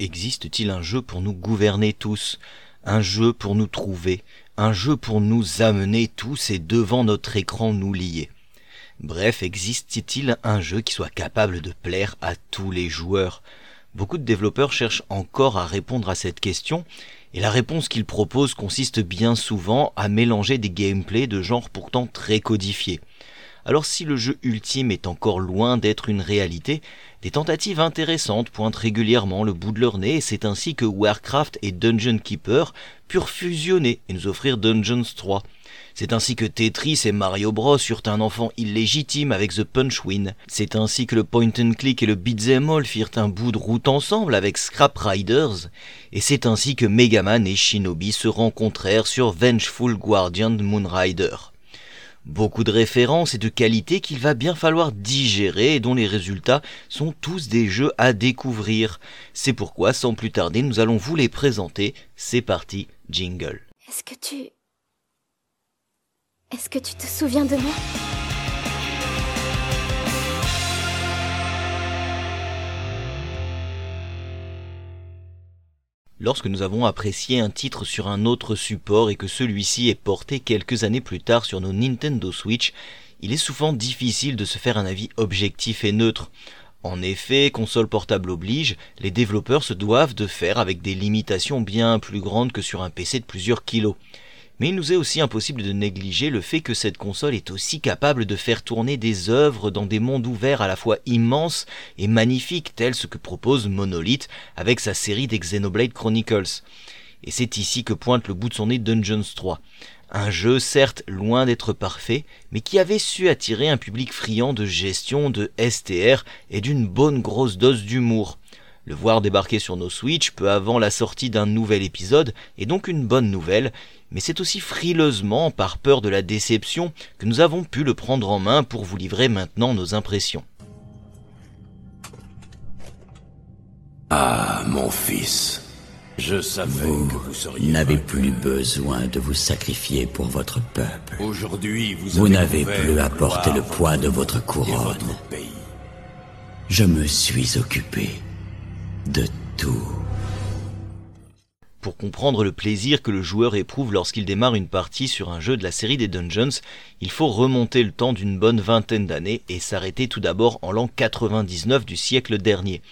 Existe-t-il un jeu pour nous gouverner tous Un jeu pour nous trouver Un jeu pour nous amener tous et devant notre écran nous lier? Bref, existe-t-il un jeu qui soit capable de plaire à tous les joueurs? Beaucoup de développeurs cherchent encore à répondre à cette question, et la réponse qu'ils proposent consiste bien souvent à mélanger des gameplays de genre pourtant très codifiés. Alors si le jeu ultime est encore loin d'être une réalité, des tentatives intéressantes pointent régulièrement le bout de leur nez et c'est ainsi que Warcraft et Dungeon Keeper purent fusionner et nous offrir Dungeons 3. C'est ainsi que Tetris et Mario Bros eurent un enfant illégitime avec The Punchwin. C'est ainsi que le point and click et le beat'em all firent un bout de route ensemble avec Scrap Riders. Et c'est ainsi que Megaman et Shinobi se rencontrèrent sur Vengeful Guardian Moonrider. Beaucoup de références et de qualités qu'il va bien falloir digérer et dont les résultats sont tous des jeux à découvrir. C'est pourquoi, sans plus tarder, nous allons vous les présenter. C'est parti, jingle. Est-ce que tu... Est-ce que tu te souviens de moi? Lorsque nous avons apprécié un titre sur un autre support et que celui-ci est porté quelques années plus tard sur nos Nintendo Switch, il est souvent difficile de se faire un avis objectif et neutre. En effet, console portable oblige, les développeurs se doivent de faire avec des limitations bien plus grandes que sur un PC de plusieurs kilos. Mais il nous est aussi impossible de négliger le fait que cette console est aussi capable de faire tourner des œuvres dans des mondes ouverts à la fois immenses et magnifiques tels ce que propose Monolith avec sa série des Xenoblade Chronicles. Et c'est ici que pointe le bout de son nez Dungeons 3. Un jeu certes loin d'être parfait, mais qui avait su attirer un public friand de gestion, de STR et d'une bonne grosse dose d'humour. Le voir débarquer sur nos Switch peu avant la sortie d'un nouvel épisode est donc une bonne nouvelle, mais c'est aussi frileusement, par peur de la déception, que nous avons pu le prendre en main pour vous livrer maintenant nos impressions. Ah, mon fils, je savais que vous seriez. n'avez plus besoin de vous sacrifier pour votre peuple. Aujourd'hui, vous, Vous avez n'avez plus à porter le poids de votre couronne. votre pays. Je me suis occupé de tout. Pour comprendre le plaisir que le joueur éprouve lorsqu'il démarre une partie sur un jeu de la série des Dungeons, il faut remonter le temps d'une bonne vingtaine d'années et s'arrêter tout d'abord en l'an 99 du siècle dernier.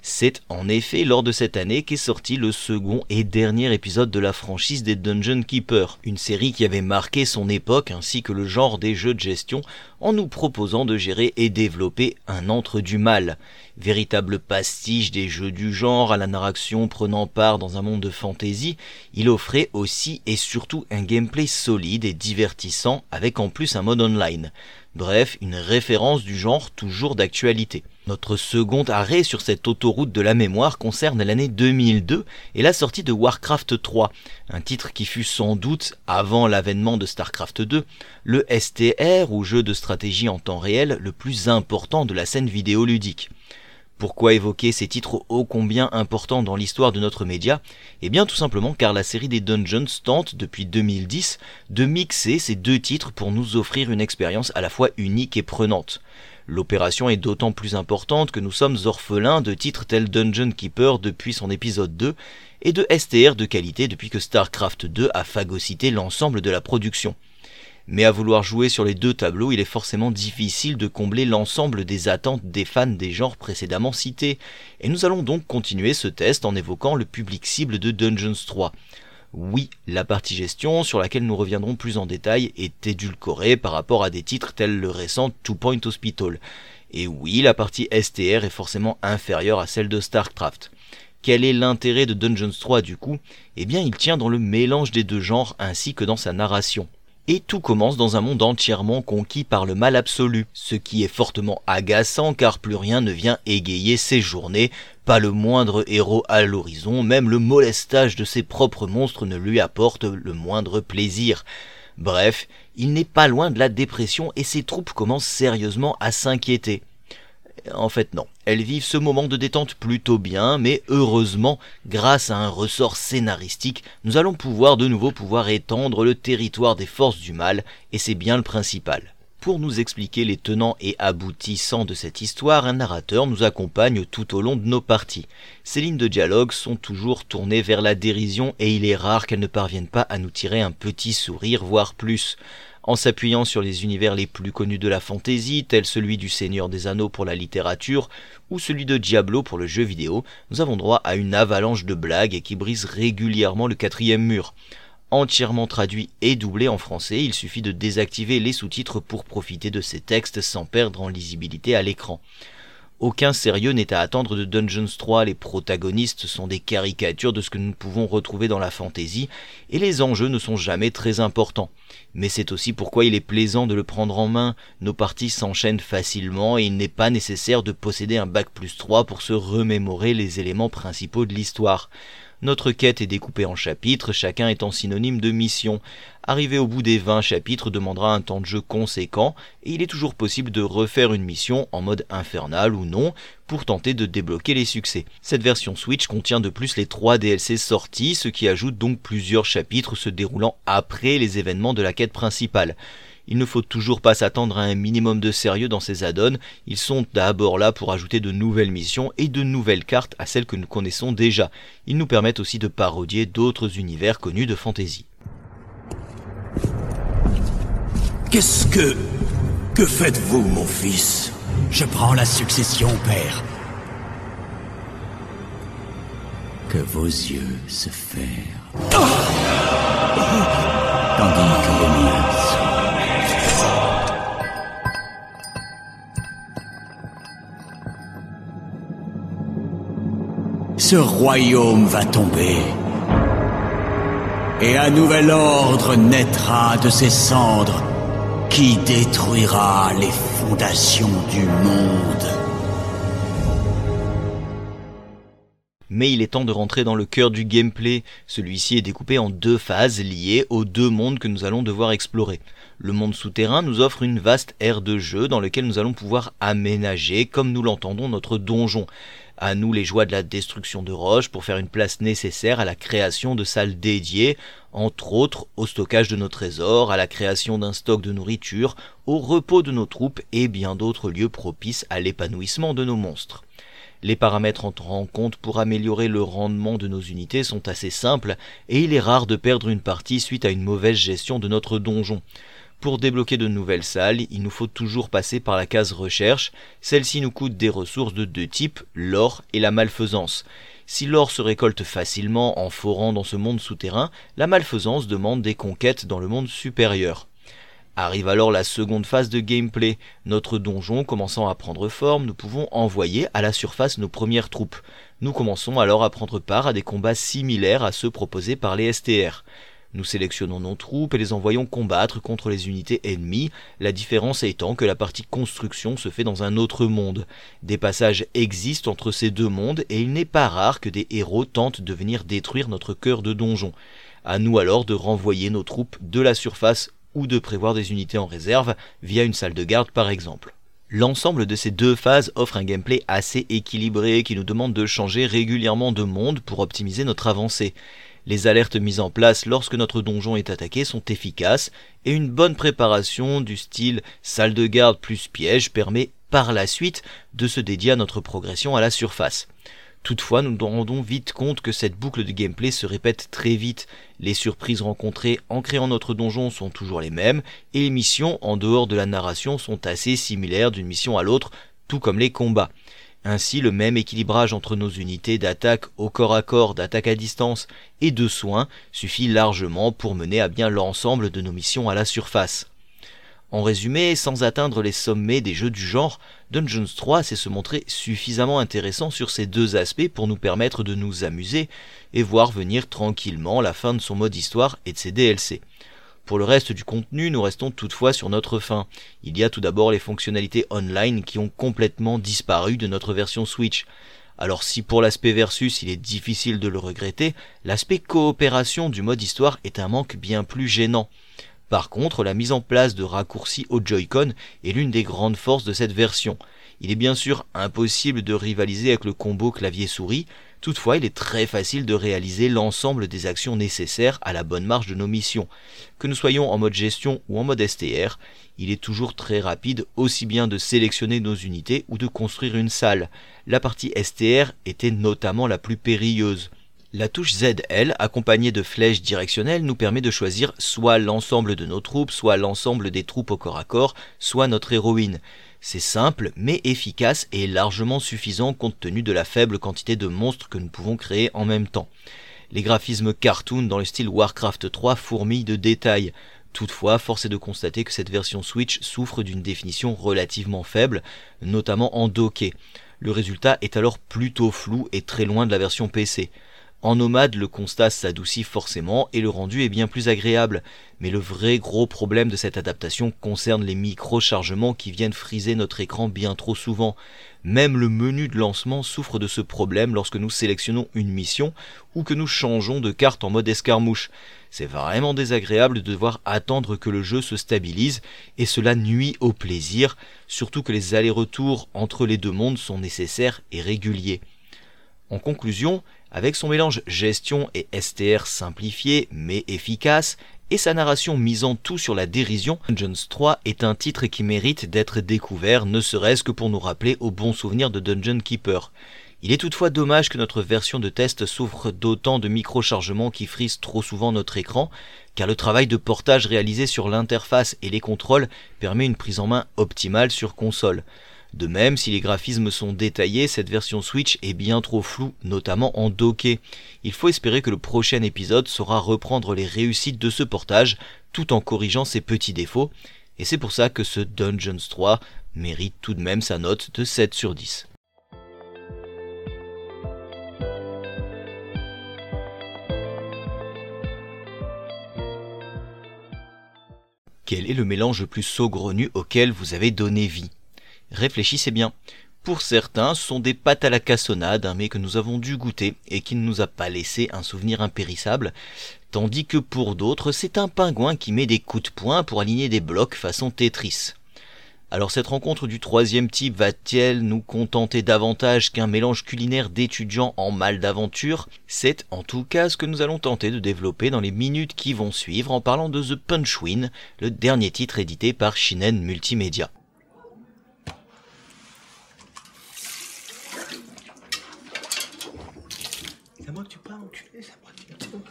C'est en effet lors de cette année qu'est sorti le second et dernier épisode de la franchise des Dungeon Keeper, une série qui avait marqué son époque ainsi que le genre des jeux de gestion en nous proposant de gérer et développer un antre du mal. Véritable pastiche des jeux du genre à la narration prenant part dans un monde de fantasy, il offrait aussi et surtout un gameplay solide et divertissant avec en plus un mode online. Bref, une référence du genre toujours d'actualité. Notre second arrêt sur cette autoroute de la mémoire concerne l'année 2002 et la sortie de Warcraft 3, un titre qui fut sans doute, avant l'avènement de Starcraft 2, le STR ou jeu de stratégie en temps réel le plus important de la scène vidéoludique. Pourquoi évoquer ces titres ô combien importants dans l'histoire de notre média? Eh bien tout simplement car la série des Dungeons tente depuis 2010 de mixer ces deux titres pour nous offrir une expérience à la fois unique et prenante. L'opération est d'autant plus importante que nous sommes orphelins de titres tels Dungeon Keeper depuis son épisode 2 et de STR de qualité depuis que StarCraft 2 a phagocyté l'ensemble de la production. Mais à vouloir jouer sur les deux tableaux, il est forcément difficile de combler l'ensemble des attentes des fans des genres précédemment cités, et nous allons donc continuer ce test en évoquant le public cible de Dungeons 3. Oui, la partie gestion, sur laquelle nous reviendrons plus en détail, est édulcorée par rapport à des titres tels le récent Two Point Hospital. Et oui, la partie STR est forcément inférieure à celle de StarCraft. Quel est l'intérêt de Dungeons 3 du coup? Eh bien, il tient dans le mélange des deux genres ainsi que dans sa narration. Et tout commence dans un monde entièrement conquis par le mal absolu, ce qui est fortement agaçant car plus rien ne vient égayer ses journées, pas le moindre héros à l'horizon, même le molestage de ses propres monstres ne lui apporte le moindre plaisir. Bref, il n'est pas loin de la dépression et ses troupes commencent sérieusement à s'inquiéter. En fait non, elles vivent ce moment de détente plutôt bien, mais heureusement, grâce à un ressort scénaristique, nous allons pouvoir de nouveau pouvoir étendre le territoire des forces du mal, et c'est bien le principal. Pour nous expliquer les tenants et aboutissants de cette histoire, un narrateur nous accompagne tout au long de nos parties. Ces lignes de dialogue sont toujours tournées vers la dérision et il est rare qu'elles ne parviennent pas à nous tirer un petit sourire, voire plus. En s'appuyant sur les univers les plus connus de la fantaisie, tels celui du Seigneur des Anneaux pour la littérature ou celui de Diablo pour le jeu vidéo, nous avons droit à une avalanche de blagues qui brise régulièrement le quatrième mur entièrement traduit et doublé en français, il suffit de désactiver les sous-titres pour profiter de ces textes sans perdre en lisibilité à l'écran. Aucun sérieux n'est à attendre de Dungeons 3, les protagonistes sont des caricatures de ce que nous pouvons retrouver dans la fantasy, et les enjeux ne sont jamais très importants. Mais c'est aussi pourquoi il est plaisant de le prendre en main, nos parties s'enchaînent facilement et il n'est pas nécessaire de posséder un bac plus 3 pour se remémorer les éléments principaux de l'histoire. Notre quête est découpée en chapitres, chacun étant synonyme de mission. Arriver au bout des 20 chapitres demandera un temps de jeu conséquent, et il est toujours possible de refaire une mission en mode infernal ou non, pour tenter de débloquer les succès. Cette version Switch contient de plus les 3 DLC sortis, ce qui ajoute donc plusieurs chapitres se déroulant après les événements de la quête principale. Il ne faut toujours pas s'attendre à un minimum de sérieux dans ces add-ons, ils sont d'abord là pour ajouter de nouvelles missions et de nouvelles cartes à celles que nous connaissons déjà. Ils nous permettent aussi de parodier d'autres univers connus de fantasy. Qu'est-ce que... Que faites-vous, mon fils? Je prends la succession, père. Que vos yeux se ferment. Tandis que les miens ce royaume va tomber. Et un nouvel ordre naîtra de ses cendres qui détruira les fondations du monde. Mais il est temps de rentrer dans le cœur du gameplay. Celui-ci est découpé en deux phases liées aux deux mondes que nous allons devoir explorer. Le monde souterrain nous offre une vaste aire de jeu dans laquelle nous allons pouvoir aménager, comme nous l'entendons, notre donjon. À nous les joies de la destruction de roches pour faire une place nécessaire à la création de salles dédiées, entre autres au stockage de nos trésors, à la création d'un stock de nourriture, au repos de nos troupes et bien d'autres lieux propices à l'épanouissement de nos monstres. Les paramètres entrant en compte pour améliorer le rendement de nos unités sont assez simples et il est rare de perdre une partie suite à une mauvaise gestion de notre donjon. Pour débloquer de nouvelles salles, il nous faut toujours passer par la case recherche. Celle-ci nous coûte des ressources de deux types, l'or et la malfaisance. Si l'or se récolte facilement en forant dans ce monde souterrain, la malfaisance demande des conquêtes dans le monde supérieur. Arrive alors la seconde phase de gameplay. Notre donjon commençant à prendre forme, nous pouvons envoyer à la surface nos premières troupes. Nous commençons alors à prendre part à des combats similaires à ceux proposés par les STR. Nous sélectionnons nos troupes et les envoyons combattre contre les unités ennemies, la différence étant que la partie construction se fait dans un autre monde. Des passages existent entre ces deux mondes et il n'est pas rare que des héros tentent de venir détruire notre cœur de donjon. À nous alors de renvoyer nos troupes de la surface ou de prévoir des unités en réserve via une salle de garde par exemple. L'ensemble de ces deux phases offre un gameplay assez équilibré qui nous demande de changer régulièrement de monde pour optimiser notre avancée. Les alertes mises en place lorsque notre donjon est attaqué sont efficaces et une bonne préparation du style salle de garde plus piège permet par la suite de se dédier à notre progression à la surface. Toutefois, nous nous rendons vite compte que cette boucle de gameplay se répète très vite. Les surprises rencontrées en créant notre donjon sont toujours les mêmes, et les missions en dehors de la narration sont assez similaires d'une mission à l'autre, tout comme les combats. Ainsi, le même équilibrage entre nos unités d'attaque au corps à corps, d'attaque à distance et de soins suffit largement pour mener à bien l'ensemble de nos missions à la surface. En résumé, sans atteindre les sommets des jeux du genre, Dungeons 3 sait se montrer suffisamment intéressant sur ces deux aspects pour nous permettre de nous amuser et voir venir tranquillement la fin de son mode histoire et de ses DLC. Pour le reste du contenu, nous restons toutefois sur notre fin. Il y a tout d'abord les fonctionnalités online qui ont complètement disparu de notre version Switch. Alors si pour l'aspect versus il est difficile de le regretter, l'aspect coopération du mode histoire est un manque bien plus gênant. Par contre, la mise en place de raccourcis au Joy-Con est l'une des grandes forces de cette version. Il est bien sûr impossible de rivaliser avec le combo clavier-souris, Toutefois, il est très facile de réaliser l'ensemble des actions nécessaires à la bonne marche de nos missions. Que nous soyons en mode gestion ou en mode STR, il est toujours très rapide aussi bien de sélectionner nos unités ou de construire une salle. La partie STR était notamment la plus périlleuse. La touche ZL, accompagnée de flèches directionnelles, nous permet de choisir soit l'ensemble de nos troupes, soit l'ensemble des troupes au corps à corps, soit notre héroïne. C'est simple, mais efficace et largement suffisant compte tenu de la faible quantité de monstres que nous pouvons créer en même temps. Les graphismes cartoon dans le style Warcraft 3 fourmillent de détails. Toutefois, force est de constater que cette version Switch souffre d'une définition relativement faible, notamment en docké. Le résultat est alors plutôt flou et très loin de la version PC. En nomade, le constat s'adoucit forcément et le rendu est bien plus agréable. Mais le vrai gros problème de cette adaptation concerne les micro-chargements qui viennent friser notre écran bien trop souvent. Même le menu de lancement souffre de ce problème lorsque nous sélectionnons une mission ou que nous changeons de carte en mode escarmouche. C'est vraiment désagréable de devoir attendre que le jeu se stabilise et cela nuit au plaisir, surtout que les allers-retours entre les deux mondes sont nécessaires et réguliers. En conclusion, avec son mélange gestion et STR simplifié mais efficace, et sa narration misant tout sur la dérision, Dungeons 3 est un titre qui mérite d'être découvert, ne serait-ce que pour nous rappeler au bon souvenir de Dungeon Keeper. Il est toutefois dommage que notre version de test souffre d'autant de micro-chargements qui frisent trop souvent notre écran, car le travail de portage réalisé sur l'interface et les contrôles permet une prise en main optimale sur console. De même, si les graphismes sont détaillés, cette version Switch est bien trop floue, notamment en docké. Il faut espérer que le prochain épisode saura reprendre les réussites de ce portage, tout en corrigeant ses petits défauts, et c'est pour ça que ce Dungeons 3 mérite tout de même sa note de 7 sur 10. Quel est le mélange le plus saugrenu auquel vous avez donné vie? Réfléchissez bien. Pour certains, ce sont des pâtes à la cassonade, un mets que nous avons dû goûter et qui ne nous a pas laissé un souvenir impérissable, tandis que pour d'autres, c'est un pingouin qui met des coups de poing pour aligner des blocs façon Tetris. Alors cette rencontre du troisième type va-t-elle nous contenter davantage qu'un mélange culinaire d'étudiants en mal d'aventure? C'est en tout cas ce que nous allons tenter de développer dans les minutes qui vont suivre en parlant de The Punchwin, le dernier titre édité par Shinen Multimedia. C'est à moi que tu parles, enculé, c'est à moi que tu parles.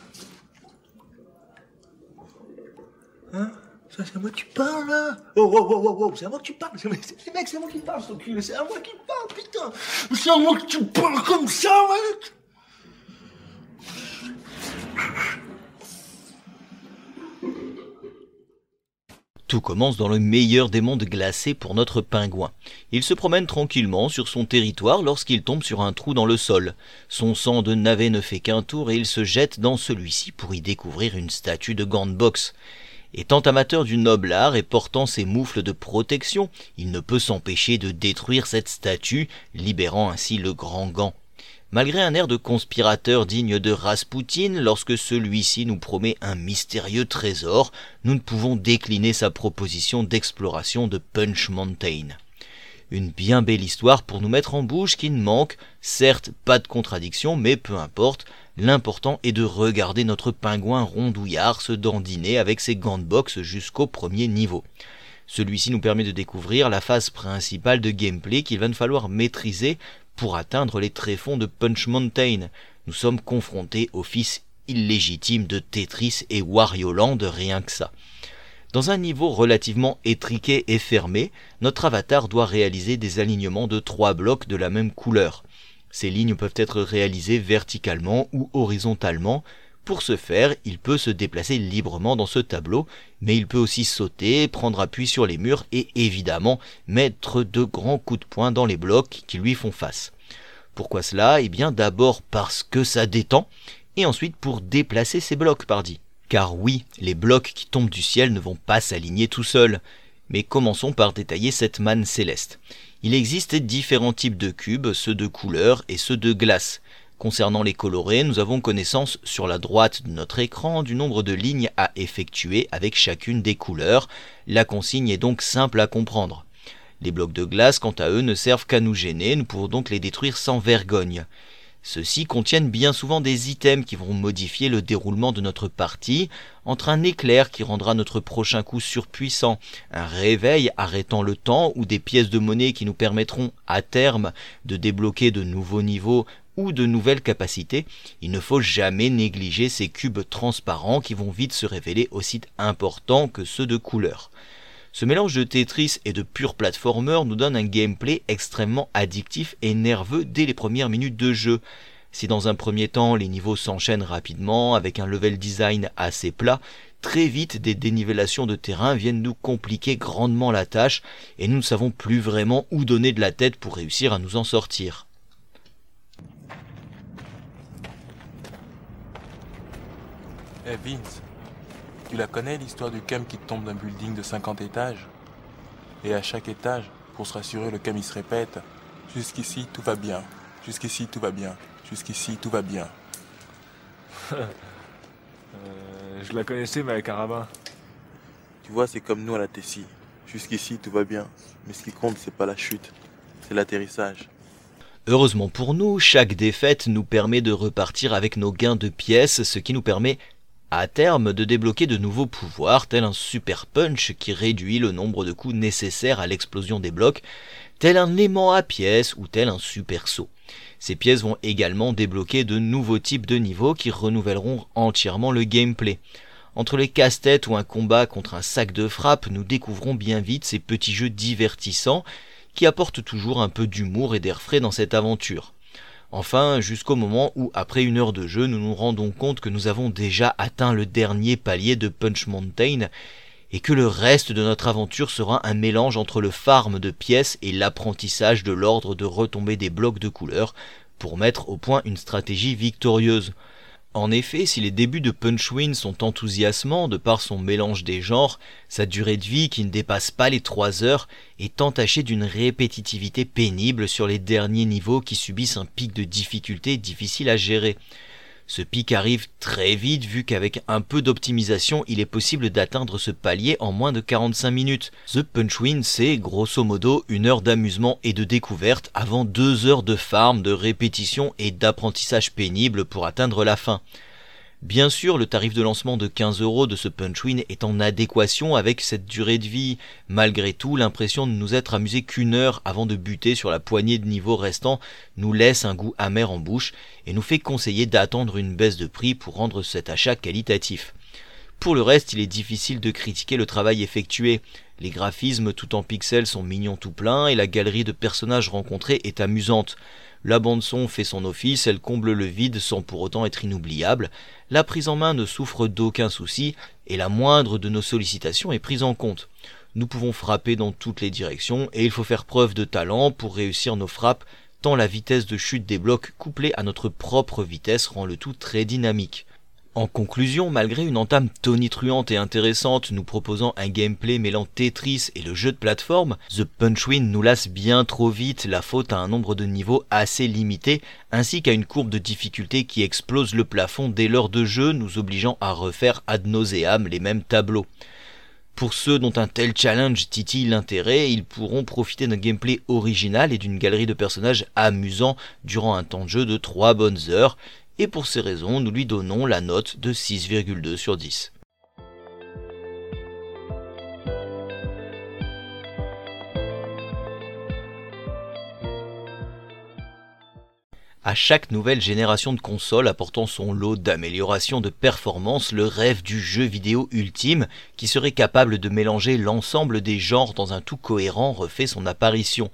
Hein? Ça, c'est à moi que tu parles, là Oh, oh, oh, oh, oh, c'est à moi que tu parles. C'est mec, c'est à moi qui parle, cet enculé. C'est à moi qui parle, putain. C'est à moi que tu parles comme ça, mec. Tout commence dans le meilleur des mondes glacés pour notre pingouin. Il se promène tranquillement sur son territoire lorsqu'il tombe sur un trou dans le sol. Son sang de navet ne fait qu'un tour et il se jette dans celui-ci pour y découvrir une statue de box. Étant amateur du noble art et portant ses moufles de protection, il ne peut s'empêcher de détruire cette statue, libérant ainsi le grand gant. Malgré un air de conspirateur digne de Raspoutine, lorsque celui-ci nous promet un mystérieux trésor, nous ne pouvons décliner sa proposition d'exploration de Punch Mountain. Une bien belle histoire pour nous mettre en bouche qui ne manque, certes pas de contradiction, mais peu importe, l'important est de regarder notre pingouin rondouillard se dandiner avec ses gants de boxe jusqu'au premier niveau. Celui-ci nous permet de découvrir la phase principale de gameplay qu'il va nous falloir maîtriser pour atteindre les tréfonds de Punch Mountain. Nous sommes confrontés au fils illégitime de Tetris et Wario Land, rien que ça. Dans un niveau relativement étriqué et fermé, notre avatar doit réaliser des alignements de trois blocs de la même couleur. Ces lignes peuvent être réalisées verticalement ou horizontalement. Pour ce faire, il peut se déplacer librement dans ce tableau, mais il peut aussi sauter, prendre appui sur les murs et évidemment mettre de grands coups de poing dans les blocs qui lui font face. Pourquoi cela? Eh bien d'abord parce que ça détend, et ensuite pour déplacer ces blocs, pardi. Car oui, les blocs qui tombent du ciel ne vont pas s'aligner tout seuls. Mais commençons par détailler cette manne céleste. Il existe différents types de cubes, ceux de couleur et ceux de glace. Concernant les colorés, nous avons connaissance sur la droite de notre écran du nombre de lignes à effectuer avec chacune des couleurs. La consigne est donc simple à comprendre. Les blocs de glace, quant à eux, ne servent qu'à nous gêner, nous pouvons donc les détruire sans vergogne. Ceux-ci contiennent bien souvent des items qui vont modifier le déroulement de notre partie, entre un éclair qui rendra notre prochain coup surpuissant, un réveil arrêtant le temps ou des pièces de monnaie qui nous permettront à terme de débloquer de nouveaux niveaux ou de nouvelles capacités, il ne faut jamais négliger ces cubes transparents qui vont vite se révéler aussi importants que ceux de couleur. Ce mélange de Tetris et de pur platformer nous donne un gameplay extrêmement addictif et nerveux dès les premières minutes de jeu. Si dans un premier temps les niveaux s'enchaînent rapidement avec un level design assez plat, très vite des dénivellations de terrain viennent nous compliquer grandement la tâche et nous ne savons plus vraiment où donner de la tête pour réussir à nous en sortir. Eh tu la connais l'histoire du cam qui tombe d'un building de 50 étages? Et à chaque étage, pour se rassurer, le cam il se répète Jusqu'ici tout va bien, jusqu'ici tout va bien, jusqu'ici tout va bien. Euh, je la connaissais, mais avec un rabbin. Tu vois, c'est comme nous à la Tessie. Jusqu'ici tout va bien, mais ce qui compte, c'est pas la chute, c'est l'atterrissage. Heureusement pour nous, chaque défaite nous permet de repartir avec nos gains de pièces, ce qui nous permet à terme de débloquer de nouveaux pouvoirs, tel un super punch qui réduit le nombre de coups nécessaires à l'explosion des blocs, tel un aimant à pièces ou tel un super saut. Ces pièces vont également débloquer de nouveaux types de niveaux qui renouvelleront entièrement le gameplay. Entre les casse-têtes ou un combat contre un sac de frappe, nous découvrons bien vite ces petits jeux divertissants qui apportent toujours un peu d'humour et d'air frais dans cette aventure. Enfin, jusqu'au moment où, après une heure de jeu, nous nous rendons compte que nous avons déjà atteint le dernier palier de Punch Mountain et que le reste de notre aventure sera un mélange entre le farm de pièces et l'apprentissage de l'ordre de retomber des blocs de couleurs pour mettre au point une stratégie victorieuse. En effet, si les débuts de Punchwin sont enthousiasmants de par son mélange des genres, sa durée de vie qui ne dépasse pas les 3 heures est entachée d'une répétitivité pénible sur les derniers niveaux qui subissent un pic de difficulté difficile à gérer. Ce pic arrive très vite vu qu'avec un peu d'optimisation, il est possible d'atteindre ce palier en moins de 45 minutes. The Punchwin, c'est grosso modo une heure d'amusement et de découverte avant deux heures de farm, de répétition et d'apprentissage pénible pour atteindre la fin. Bien sûr, le tarif de lancement de 15 euros de ce Punchwin est en adéquation avec cette durée de vie. Malgré tout, l'impression de nous être amusé qu'une heure avant de buter sur la poignée de niveaux restants nous laisse un goût amer en bouche et nous fait conseiller d'attendre une baisse de prix pour rendre cet achat qualitatif. Pour le reste, il est difficile de critiquer le travail effectué. Les graphismes tout en pixels sont mignons tout plein et la galerie de personnages rencontrés est amusante. La bande son fait son office, elle comble le vide sans pour autant être inoubliable. La prise en main ne souffre d'aucun souci et la moindre de nos sollicitations est prise en compte. Nous pouvons frapper dans toutes les directions et il faut faire preuve de talent pour réussir nos frappes tant la vitesse de chute des blocs couplée à notre propre vitesse rend le tout très dynamique. En conclusion, malgré une entame tonitruante et intéressante nous proposant un gameplay mêlant Tetris et le jeu de plateforme, The Punchwin nous lasse bien trop vite la faute à un nombre de niveaux assez limité, ainsi qu'à une courbe de difficulté qui explose le plafond dès l'heure de jeu, nous obligeant à refaire ad nauseam les mêmes tableaux. Pour ceux dont un tel challenge titille l'intérêt, ils pourront profiter d'un gameplay original et d'une galerie de personnages amusants durant un temps de jeu de 3 bonnes heures, et pour ces raisons, nous lui donnons la note de 6,2 sur 10. À chaque nouvelle génération de consoles apportant son lot d'améliorations de performance, le rêve du jeu vidéo ultime, qui serait capable de mélanger l'ensemble des genres dans un tout cohérent, refait son apparition.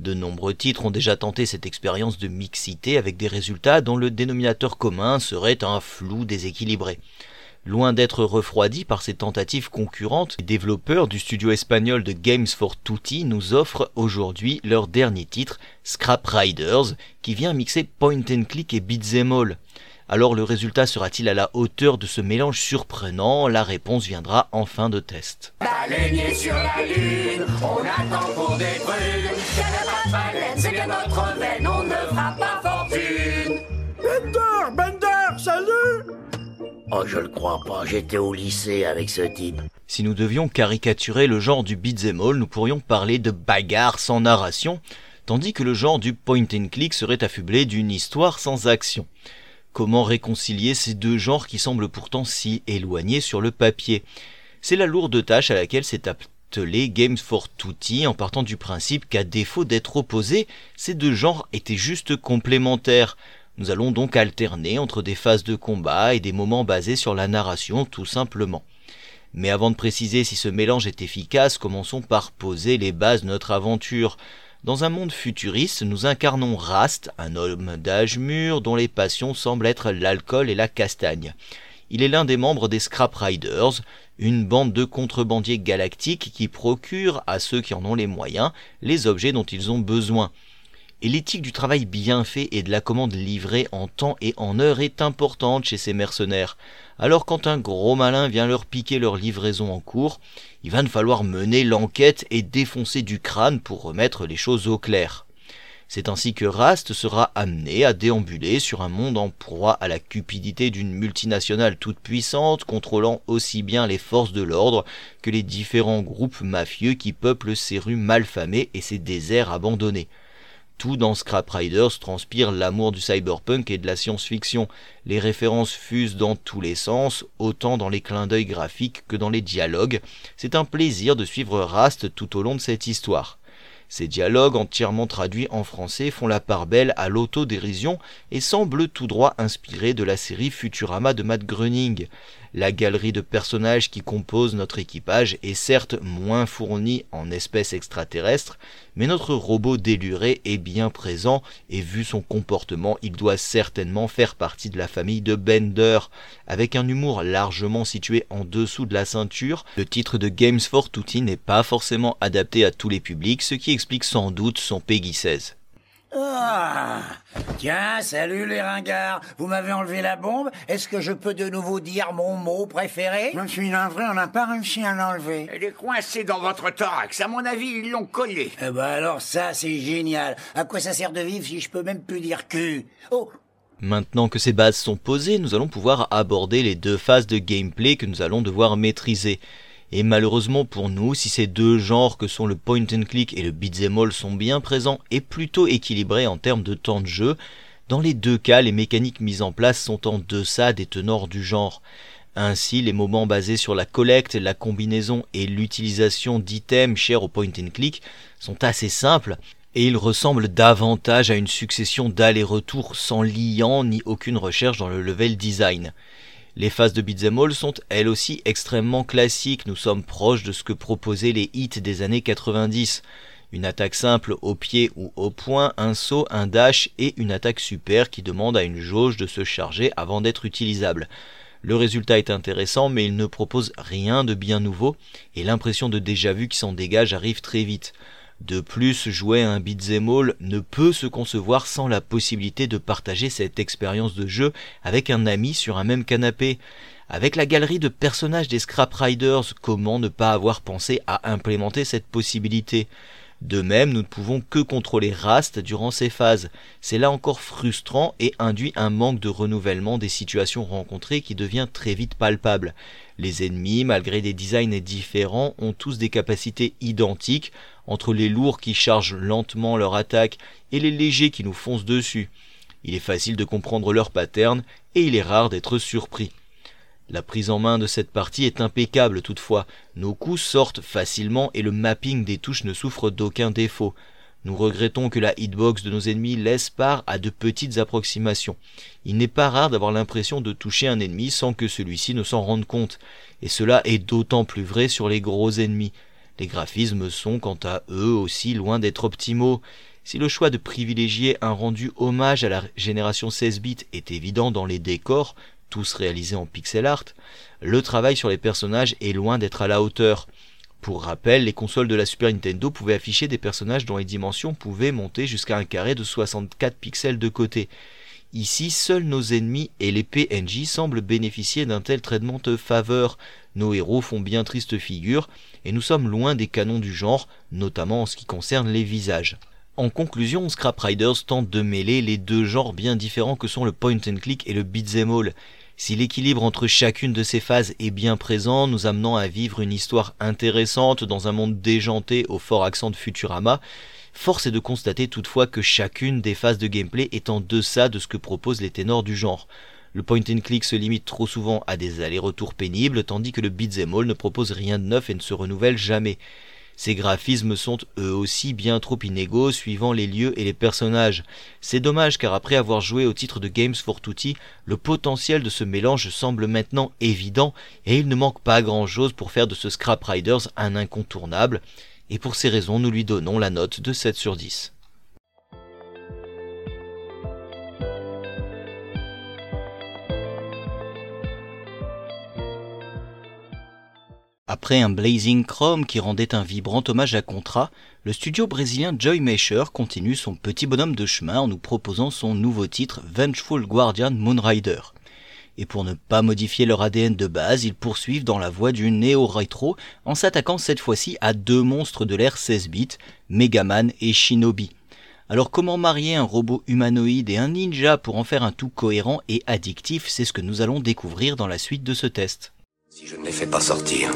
De nombreux titres ont déjà tenté cette expérience de mixité avec des résultats dont le dénominateur commun serait un flou déséquilibré. Loin d'être refroidi par ces tentatives concurrentes, les développeurs du studio espagnol de Games for Tutti nous offrent aujourd'hui leur dernier titre, Scrap Riders, qui vient mixer point and click et beat'em all. Alors le résultat sera-t-il à la hauteur de ce mélange surprenant? La réponse viendra en fin de test. sur la lune, on attend pour des c'est bien notre veine, on ne fera pas fortune. Bender, Bender, salut Oh, je le crois pas, j'étais au lycée avec ce type. Si nous devions caricaturer le genre du beat'em all, nous pourrions parler de bagarre sans narration, tandis que le genre du point and click serait affublé d'une histoire sans action. Comment réconcilier ces deux genres qui semblent pourtant si éloignés sur le papier? C'est la lourde tâche à laquelle s'est attelé Games for Tutti en partant du principe qu'à défaut d'être opposés, ces deux genres étaient juste complémentaires. Nous allons donc alterner entre des phases de combat et des moments basés sur la narration tout simplement. Mais avant de préciser si ce mélange est efficace, commençons par poser les bases de notre aventure. Dans un monde futuriste, nous incarnons Rast, un homme d'âge mûr dont les passions semblent être l'alcool et la castagne. Il est l'un des membres des Scrap Riders, une bande de contrebandiers galactiques qui procurent à ceux qui en ont les moyens les objets dont ils ont besoin. Et l'éthique du travail bien fait et de la commande livrée en temps et en heure est importante chez ces mercenaires. Alors quand un gros malin vient leur piquer leur livraison en cours, il va nous falloir mener l'enquête et défoncer du crâne pour remettre les choses au clair. C'est ainsi que Rast sera amené à déambuler sur un monde en proie à la cupidité d'une multinationale toute puissante, contrôlant aussi bien les forces de l'ordre que les différents groupes mafieux qui peuplent ces rues malfamées et ces déserts abandonnés. Tout dans Scrap Riders transpire l'amour du cyberpunk et de la science-fiction. Les références fusent dans tous les sens, autant dans les clins d'œil graphiques que dans les dialogues. C'est un plaisir de suivre Rast tout au long de cette histoire. Ces dialogues entièrement traduits en français font la part belle à l'autodérision et semblent tout droit inspirés de la série Futurama de Matt Groening. La galerie de personnages qui composent notre équipage est certes moins fournie en espèces extraterrestres, mais notre robot déluré est bien présent et vu son comportement, il doit certainement faire partie de la famille de Bender. Avec un humour largement situé en dessous de la ceinture, le titre de Games for Tutti n'est pas forcément adapté à tous les publics, ce qui explique sans doute son Peggy 16. Ah Tiens, salut les ringards Vous m'avez enlevé la bombe Est-ce que je peux de nouveau dire mon mot préféré? Je suis navré, on n'a pas réussi à l'enlever. Elle est coincée dans votre thorax. À mon avis, ils l'ont collée. Eh ben alors ça, c'est génial. À quoi ça sert de vivre si je peux même plus dire cul? Oh Maintenant que ces bases sont posées, nous allons pouvoir aborder les deux phases de gameplay que nous allons devoir maîtriser. Et malheureusement pour nous, si ces deux genres que sont le point and click et le beat'em all sont bien présents et plutôt équilibrés en termes de temps de jeu, dans les deux cas, les mécaniques mises en place sont en deçà des tenors du genre. Ainsi, les moments basés sur la collecte, la combinaison et l'utilisation d'items chers au point and click sont assez simples, et ils ressemblent davantage à une succession d'allers-retours sans liant ni aucune recherche dans le level design. Les phases de beat'em all sont elles aussi extrêmement classiques, nous sommes proches de ce que proposaient les hits des années 90. Une attaque simple au pied ou au poing, un saut, un dash et une attaque super qui demande à une jauge de se charger avant d'être utilisable. Le résultat est intéressant mais il ne propose rien de bien nouveau et l'impression de déjà vu qui s'en dégage arrive très vite. De plus, jouer à un beat'em all ne peut se concevoir sans la possibilité de partager cette expérience de jeu avec un ami sur un même canapé. Avec la galerie de personnages des Scrap Riders, comment ne pas avoir pensé à implémenter cette possibilité? De même, nous ne pouvons que contrôler Rast durant ces phases. C'est là encore frustrant et induit un manque de renouvellement des situations rencontrées qui devient très vite palpable. Les ennemis, malgré des designs différents, ont tous des capacités identiques, entre les lourds qui chargent lentement leur attaque et les légers qui nous foncent dessus. Il est facile de comprendre leur pattern et il est rare d'être surpris. La prise en main de cette partie est impeccable toutefois, nos coups sortent facilement et le mapping des touches ne souffre d'aucun défaut. Nous regrettons que la hitbox de nos ennemis laisse part à de petites approximations. Il n'est pas rare d'avoir l'impression de toucher un ennemi sans que celui-ci ne s'en rende compte, et cela est d'autant plus vrai sur les gros ennemis. Les graphismes sont quant à eux aussi loin d'être optimaux. Si le choix de privilégier un rendu hommage à la génération 16 bits est évident dans les décors, tous réalisés en pixel art, le travail sur les personnages est loin d'être à la hauteur. Pour rappel, les consoles de la Super Nintendo pouvaient afficher des personnages dont les dimensions pouvaient monter jusqu'à un carré de 64 pixels de côté. Ici, seuls nos ennemis et les PNJ semblent bénéficier d'un tel traitement de faveur. Nos héros font bien triste figure, et nous sommes loin des canons du genre, notamment en ce qui concerne les visages. En conclusion, Scrap Riders tente de mêler les deux genres bien différents que sont le point and click et le beat'em all. Si l'équilibre entre chacune de ces phases est bien présent, nous amenant à vivre une histoire intéressante dans un monde déjanté au fort accent de Futurama, Force est de constater toutefois que chacune des phases de gameplay est en deçà de ce que proposent les ténors du genre. Le point and click se limite trop souvent à des allers-retours pénibles, tandis que le beat'em all ne propose rien de neuf et ne se renouvelle jamais. Ces graphismes sont eux aussi bien trop inégaux suivant les lieux et les personnages. C'est dommage car après avoir joué au titre de Games for Tutti, le potentiel de ce mélange semble maintenant évident et il ne manque pas grand chose pour faire de ce Scrap Riders un incontournable. Et pour ces raisons, nous lui donnons la note de 7 sur 10. Après un Blazing Chrome qui rendait un vibrant hommage à Contra, le studio brésilien Joy Mesher continue son petit bonhomme de chemin en nous proposant son nouveau titre Vengeful Guardian Moonrider. Et pour ne pas modifier leur ADN de base, ils poursuivent dans la voie du néo-rétro en s'attaquant cette fois-ci à deux monstres de l'ère 16 bits, Megaman et Shinobi. Alors comment marier un robot humanoïde et un ninja pour en faire un tout cohérent et addictif, c'est ce que nous allons découvrir dans la suite de ce test. Si je ne les fais pas sortir,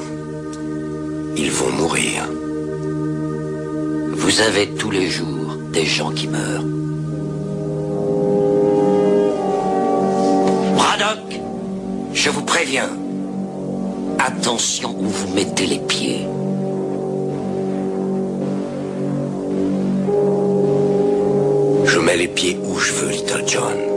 ils vont mourir. Vous avez tous les jours des gens qui meurent. Braddock, je vous préviens. Attention où vous mettez les pieds. Je mets les pieds où je veux, Little John.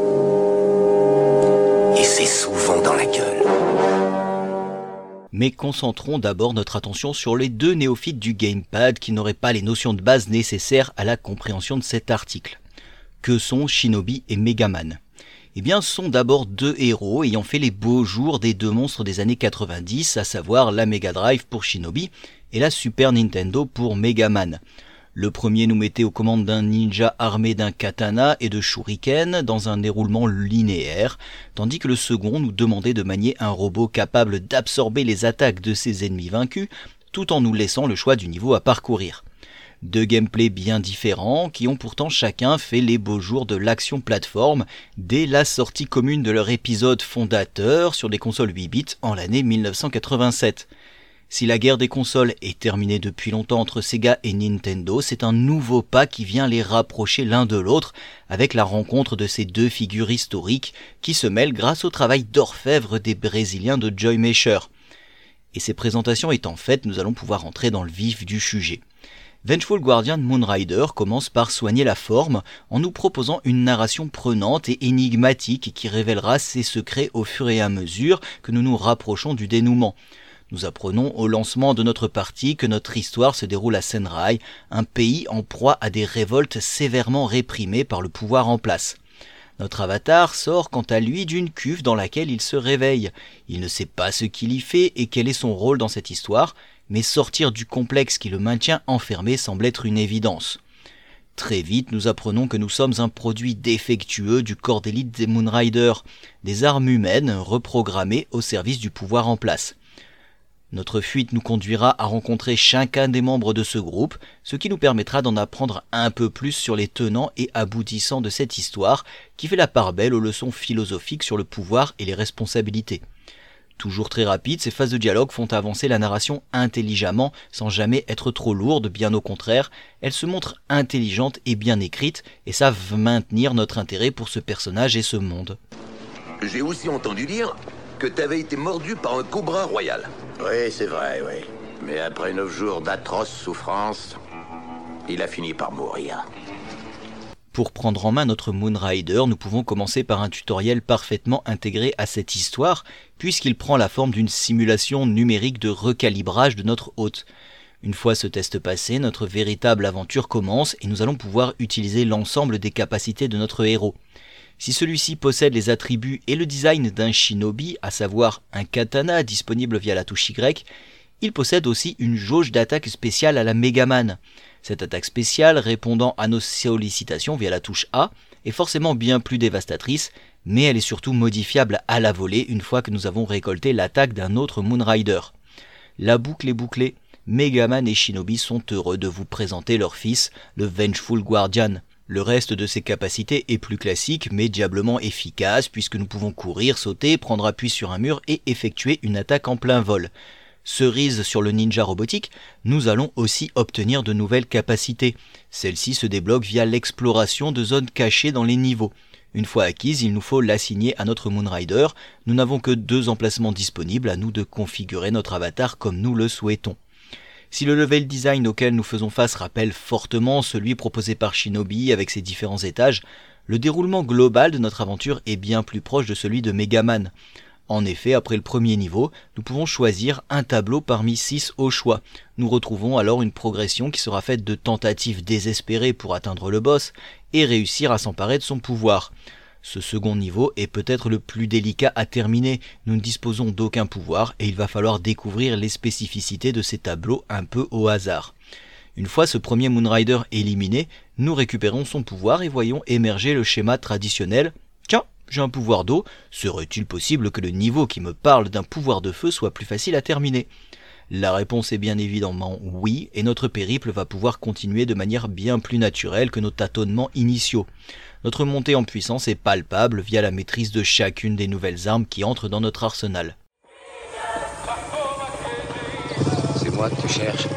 Mais concentrons d'abord notre attention sur les deux néophytes du gamepad qui n'auraient pas les notions de base nécessaires à la compréhension de cet article. Que sont Shinobi et Megaman? Eh bien, ce sont d'abord deux héros ayant fait les beaux jours des deux monstres des années 90, à savoir la Mega Drive pour Shinobi et la Super Nintendo pour Megaman. Le premier nous mettait aux commandes d'un ninja armé d'un katana et de shuriken dans un déroulement linéaire, tandis que le second nous demandait de manier un robot capable d'absorber les attaques de ses ennemis vaincus, tout en nous laissant le choix du niveau à parcourir. Deux gameplays bien différents qui ont pourtant chacun fait les beaux jours de l'action plateforme dès la sortie commune de leur épisode fondateur sur des consoles 8 bits en l'année 1987. Si la guerre des consoles est terminée depuis longtemps entre Sega et Nintendo, c'est un nouveau pas qui vient les rapprocher l'un de l'autre avec la rencontre de ces deux figures historiques qui se mêlent grâce au travail d'orfèvre des Brésiliens de Joy Mesher. Et ces présentations étant faites, nous allons pouvoir entrer dans le vif du sujet. Vengeful Guardian Moonrider commence par soigner la forme en nous proposant une narration prenante et énigmatique qui révélera ses secrets au fur et à mesure que nous nous rapprochons du dénouement. Nous apprenons au lancement de notre partie que notre histoire se déroule à Senrai, un pays en proie à des révoltes sévèrement réprimées par le pouvoir en place. Notre avatar sort quant à lui d'une cuve dans laquelle il se réveille. Il ne sait pas ce qu'il y fait et quel est son rôle dans cette histoire, mais sortir du complexe qui le maintient enfermé semble être une évidence. Très vite, nous apprenons que nous sommes un produit défectueux du corps d'élite des Moonriders, des armes humaines reprogrammées au service du pouvoir en place. Notre fuite nous conduira à rencontrer chacun des membres de ce groupe, ce qui nous permettra d'en apprendre un peu plus sur les tenants et aboutissants de cette histoire qui fait la part belle aux leçons philosophiques sur le pouvoir et les responsabilités. Toujours très rapides, ces phases de dialogue font avancer la narration intelligemment, sans jamais être trop lourdes, bien au contraire, elles se montrent intelligentes et bien écrites, et savent maintenir notre intérêt pour ce personnage et ce monde. J'ai aussi entendu dire que t'avais été mordu par un cobra royal. Oui, c'est vrai, oui. Mais après neuf jours d'atroces souffrances, il a fini par mourir. Pour prendre en main notre Moonrider, nous pouvons commencer par un tutoriel parfaitement intégré à cette histoire, puisqu'il prend la forme d'une simulation numérique de recalibrage de notre hôte. Une fois ce test passé, notre véritable aventure commence et nous allons pouvoir utiliser l'ensemble des capacités de notre héros. Si celui-ci possède les attributs et le design d'un shinobi, à savoir un katana disponible via la touche Y, il possède aussi une jauge d'attaque spéciale à la Megaman. Cette attaque spéciale, répondant à nos sollicitations via la touche A, est forcément bien plus dévastatrice, mais elle est surtout modifiable à la volée une fois que nous avons récolté l'attaque d'un autre Moonrider. La boucle est bouclée, Megaman et Shinobi sont heureux de vous présenter leur fils, le Vengeful Guardian. Le reste de ses capacités est plus classique mais diablement efficace puisque nous pouvons courir, sauter, prendre appui sur un mur et effectuer une attaque en plein vol. Cerise sur le ninja robotique, nous allons aussi obtenir de nouvelles capacités. Celles-ci se débloquent via l'exploration de zones cachées dans les niveaux. Une fois acquise, il nous faut l'assigner à notre Moonrider. Nous n'avons que deux emplacements disponibles, à nous de configurer notre avatar comme nous le souhaitons. Si le level design auquel nous faisons face rappelle fortement celui proposé par Shinobi avec ses différents étages, le déroulement global de notre aventure est bien plus proche de celui de Megaman. En effet, après le premier niveau, nous pouvons choisir un tableau parmi 6 au choix. Nous retrouvons alors une progression qui sera faite de tentatives désespérées pour atteindre le boss et réussir à s'emparer de son pouvoir. Ce second niveau est peut-être le plus délicat à terminer. Nous ne disposons d'aucun pouvoir et il va falloir découvrir les spécificités de ces tableaux un peu au hasard. Une fois ce premier Moonrider éliminé, nous récupérons son pouvoir et voyons émerger le schéma traditionnel j'ai un pouvoir d'eau, serait-il possible que le niveau qui me parle d'un pouvoir de feu soit plus facile à terminer? La réponse est bien évidemment oui, et notre périple va pouvoir continuer de manière bien plus naturelle que nos tâtonnements initiaux. Notre montée en puissance est palpable via la maîtrise de chacune des nouvelles armes qui entrent dans notre arsenal. C'est moi que tu cherches.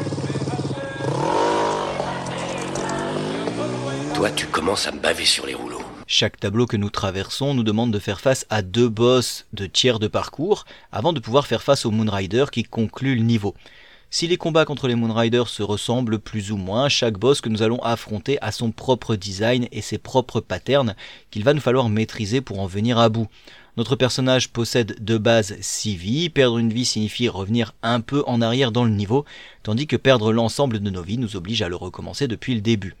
Toi, tu commences à me baver sur les rouleaux. Chaque tableau que nous traversons nous demande de faire face à deux boss de tiers de parcours avant de pouvoir faire face au Moonrider qui conclut le niveau. Si les combats contre les Moonriders se ressemblent plus ou moins, chaque boss que nous allons affronter a son propre design et ses propres patterns qu'il va nous falloir maîtriser pour en venir à bout. Notre personnage possède de base 6 vies, perdre une vie signifie revenir un peu en arrière dans le niveau, tandis que perdre l'ensemble de nos vies nous oblige à le recommencer depuis le début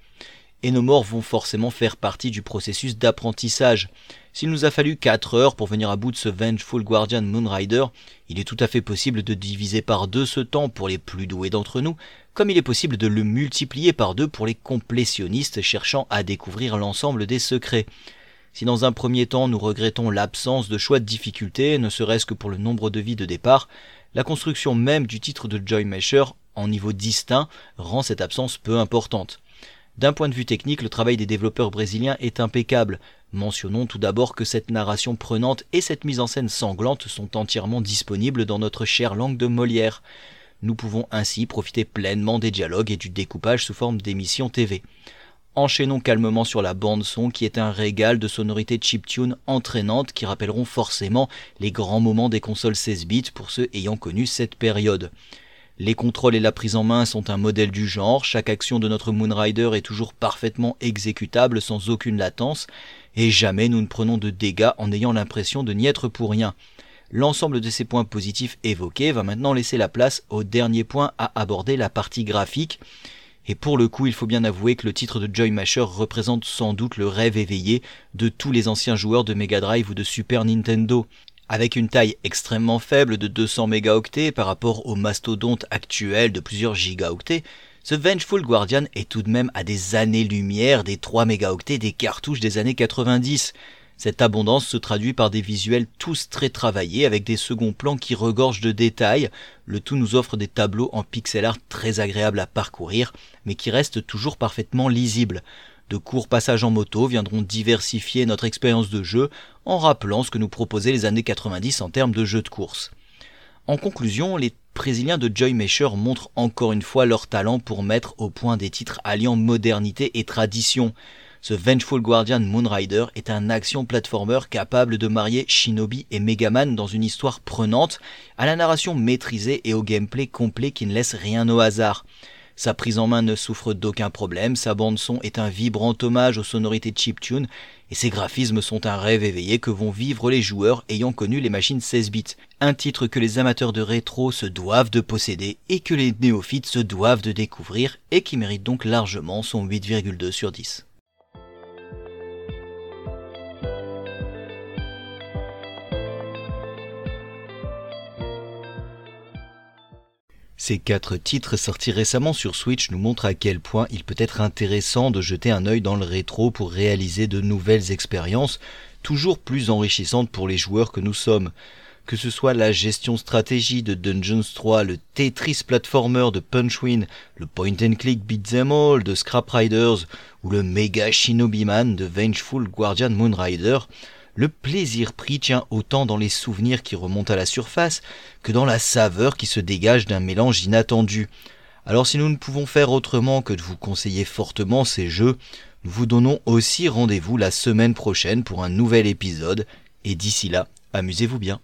et nos morts vont forcément faire partie du processus d'apprentissage. S'il nous a fallu 4 heures pour venir à bout de ce Vengeful Guardian Moonrider, il est tout à fait possible de diviser par deux ce temps pour les plus doués d'entre nous, comme il est possible de le multiplier par deux pour les complétionnistes cherchant à découvrir l'ensemble des secrets. Si dans un premier temps nous regrettons l'absence de choix de difficulté, ne serait-ce que pour le nombre de vies de départ, la construction même du titre de Joy Mesher en niveau distinct rend cette absence peu importante. D'un point de vue technique, le travail des développeurs brésiliens est impeccable. Mentionnons tout d'abord que cette narration prenante et cette mise en scène sanglante sont entièrement disponibles dans notre chère langue de Molière. Nous pouvons ainsi profiter pleinement des dialogues et du découpage sous forme d'émissions TV. Enchaînons calmement sur la bande son qui est un régal de sonorités chiptune entraînantes qui rappelleront forcément les grands moments des consoles 16 bits pour ceux ayant connu cette période. Les contrôles et la prise en main sont un modèle du genre, chaque action de notre Moonrider est toujours parfaitement exécutable sans aucune latence, et jamais nous ne prenons de dégâts en ayant l'impression de n'y être pour rien. L'ensemble de ces points positifs évoqués va maintenant laisser la place au dernier point à aborder, la partie graphique. Et pour le coup, il faut bien avouer que le titre de Joy Masher représente sans doute le rêve éveillé de tous les anciens joueurs de Mega Drive ou de Super Nintendo. Avec une taille extrêmement faible de 200 mégaoctets par rapport au mastodonte actuel de plusieurs gigaoctets, ce Vengeful Guardian est tout de même à des années-lumière des 3 mégaoctets des cartouches des années 90. Cette abondance se traduit par des visuels tous très travaillés avec des seconds plans qui regorgent de détails. Le tout nous offre des tableaux en pixel art très agréables à parcourir, mais qui restent toujours parfaitement lisibles. De courts passages en moto viendront diversifier notre expérience de jeu en rappelant ce que nous proposaient les années 90 en termes de jeux de course. En conclusion, les Brésiliens de Joy Mesher montrent encore une fois leur talent pour mettre au point des titres alliant modernité et tradition. Ce Vengeful Guardian Moonrider est un action platformer capable de marier Shinobi et Megaman dans une histoire prenante, à la narration maîtrisée et au gameplay complet qui ne laisse rien au hasard. Sa prise en main ne souffre d'aucun problème, sa bande son est un vibrant hommage aux sonorités chiptune et ses graphismes sont un rêve éveillé que vont vivre les joueurs ayant connu les machines 16 bits. Un titre que les amateurs de rétro se doivent de posséder et que les néophytes se doivent de découvrir et qui mérite donc largement son 8,2 sur 10. Ces quatre titres sortis récemment sur Switch nous montrent à quel point il peut être intéressant de jeter un œil dans le rétro pour réaliser de nouvelles expériences, toujours plus enrichissantes pour les joueurs que nous sommes. Que ce soit la gestion stratégie de Dungeons 3, le Tetris platformer de Punchwin, le point and click beat'em all de Scrap Riders ou le Mega Shinobi Man de Vengeful Guardian Moonrider, le plaisir pris tient autant dans les souvenirs qui remontent à la surface que dans la saveur qui se dégage d'un mélange inattendu. Alors si nous ne pouvons faire autrement que de vous conseiller fortement ces jeux, nous vous donnons aussi rendez-vous la semaine prochaine pour un nouvel épisode, et d'ici là, amusez-vous bien.